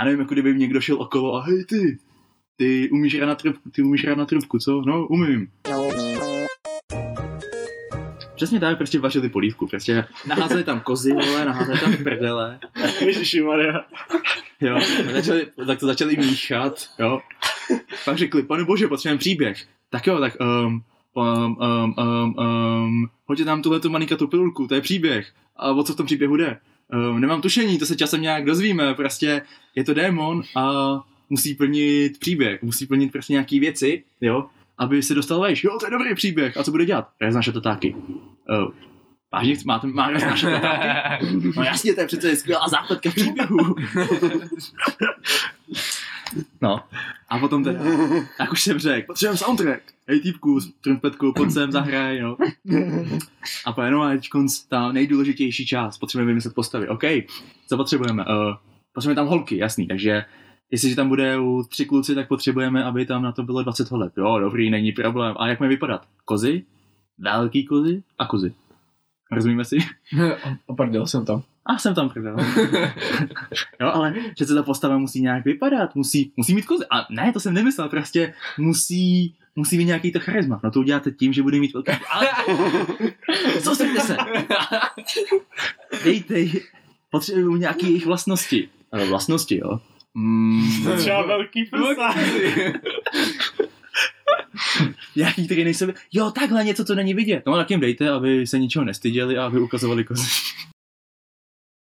já nevím, jako kdyby někdo šel okolo a hej ty, ty umíš hrát na trubku, ty umíš hrát na trubku, co? No, umím. Přesně tak prostě vařili polívku, prostě naházeli tam kozy, vole, naházeli tam prdele, Ježišimarja. jo, začali, tak to začali míchat, jo. Pak řekli, pane bože, potřebujeme příběh. Tak jo, tak um, um, um, um, um, hoďte tam tuhle tu manikatou pilulku, to je příběh. A o co v tom příběhu jde? Um, nemám tušení, to se časem nějak dozvíme, prostě je to démon a musí plnit příběh, musí plnit prostě nějaký věci, jo, aby se dostal vejš. Jo, to je dobrý příběh. A co bude dělat? Rez naše tatáky. Uh, vážně, máte, má Rez naše tatáky? No jasně, to je přece skvělá základka příběhu. A potom teda, jak už jsem řekl, potřebujeme soundtrack. Hej týpku s trumpetkou, pojď sem, zahraj, no. A pak jenom ta nejdůležitější část, potřebujeme vymyslet postavy. OK, co potřebujeme? Uh, potřebujeme tam holky, jasný, takže jestliže tam bude u tři kluci, tak potřebujeme, aby tam na to bylo 20 holek. Jo, dobrý, není problém. A jak mají vypadat? Kozy, velký kozy a kozy. Rozumíme si? Opardil jsem tam. A jsem tam prdel. jo, ale přece ta postava musí nějak vypadat, musí, musí mít kozy. A ne, to jsem nemyslel, prostě musí, musí mít nějaký to charisma. No to uděláte tím, že bude mít velký... Ale... Soustředte se! Dejte, potřebuju nějaký jejich vlastnosti. Ale vlastnosti, jo. Mm, Třeba velký prsa. nějaký, který nejsou... Jo, takhle něco, co není vidět. No tak jim dejte, aby se ničeho nestyděli a aby ukazovali kozy.